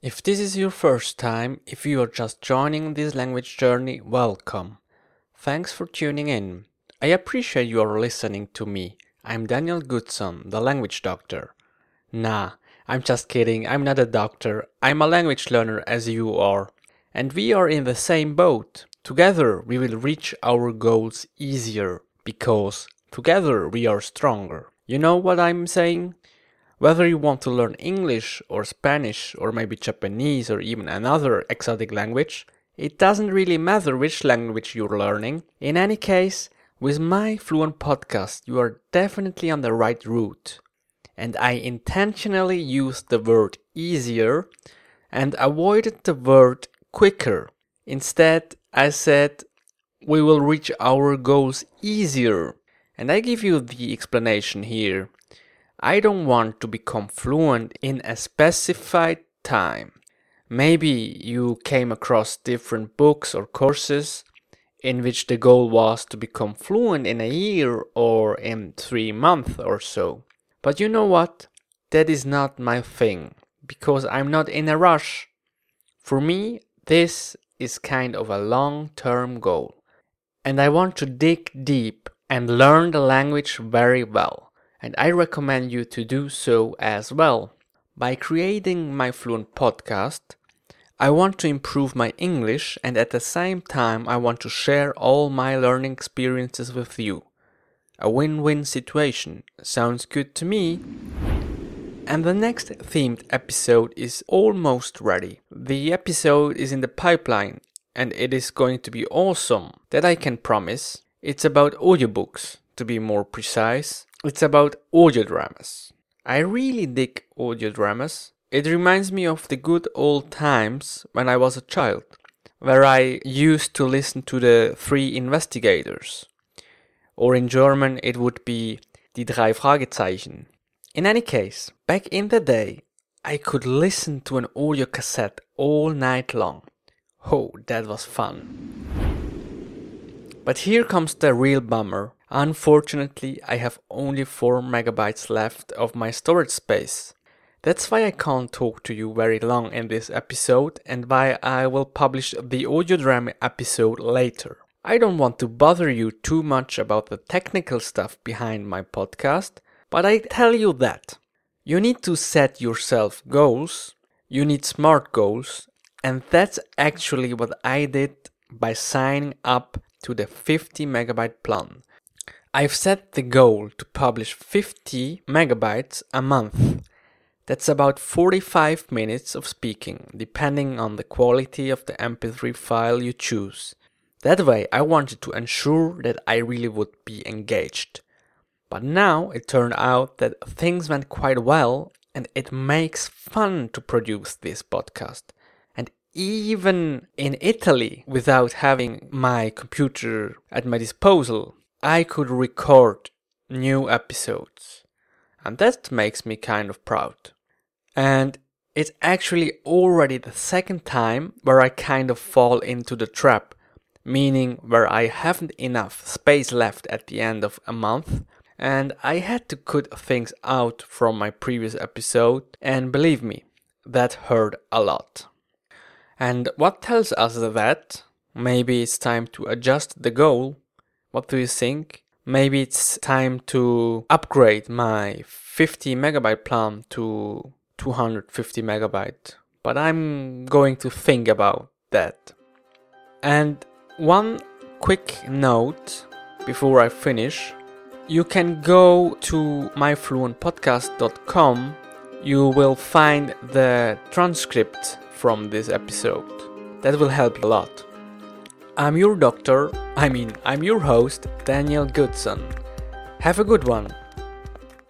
If this is your first time, if you are just joining this language journey, welcome. Thanks for tuning in. I appreciate you are listening to me. I'm Daniel Goodson, the language doctor. Nah, I'm just kidding. I'm not a doctor. I'm a language learner as you are. And we are in the same boat. Together we will reach our goals easier because together we are stronger. You know what I'm saying? Whether you want to learn English or Spanish or maybe Japanese or even another exotic language, it doesn't really matter which language you're learning. In any case, with my Fluent podcast, you are definitely on the right route. And I intentionally used the word easier and avoided the word quicker. Instead, I said we will reach our goals easier. And I give you the explanation here. I don't want to become fluent in a specified time. Maybe you came across different books or courses in which the goal was to become fluent in a year or in three months or so. But you know what? That is not my thing because I'm not in a rush. For me, this is kind of a long term goal. And I want to dig deep and learn the language very well and I recommend you to do so as well. By creating my Fluent podcast, I want to improve my English and at the same time I want to share all my learning experiences with you. A win-win situation sounds good to me. And the next themed episode is almost ready. The episode is in the pipeline and it is going to be awesome. That I can promise. It's about audiobooks, to be more precise. It's about audio dramas. I really dig audio dramas. It reminds me of the good old times when I was a child, where I used to listen to the three investigators. Or in German, it would be die drei Fragezeichen. In any case, back in the day, I could listen to an audio cassette all night long. Oh, that was fun. But here comes the real bummer. Unfortunately, I have only 4 megabytes left of my storage space. That's why I can't talk to you very long in this episode and why I will publish the audio drama episode later. I don't want to bother you too much about the technical stuff behind my podcast, but I tell you that you need to set yourself goals, you need smart goals, and that's actually what I did by signing up to the 50 megabyte plan. I've set the goal to publish 50 megabytes a month. That's about 45 minutes of speaking, depending on the quality of the MP3 file you choose. That way, I wanted to ensure that I really would be engaged. But now it turned out that things went quite well and it makes fun to produce this podcast. Even in Italy, without having my computer at my disposal, I could record new episodes. And that makes me kind of proud. And it's actually already the second time where I kind of fall into the trap, meaning where I haven't enough space left at the end of a month. And I had to cut things out from my previous episode, and believe me, that hurt a lot. And what tells us that maybe it's time to adjust the goal what do you think? Maybe it's time to upgrade my 50 megabyte plan to 250 megabyte. But I'm going to think about that. And one quick note before I finish you can go to myfluentpodcast.com. You will find the transcript from this episode. That will help a lot. I'm your doctor, I mean, I'm your host, Daniel Goodson. Have a good one.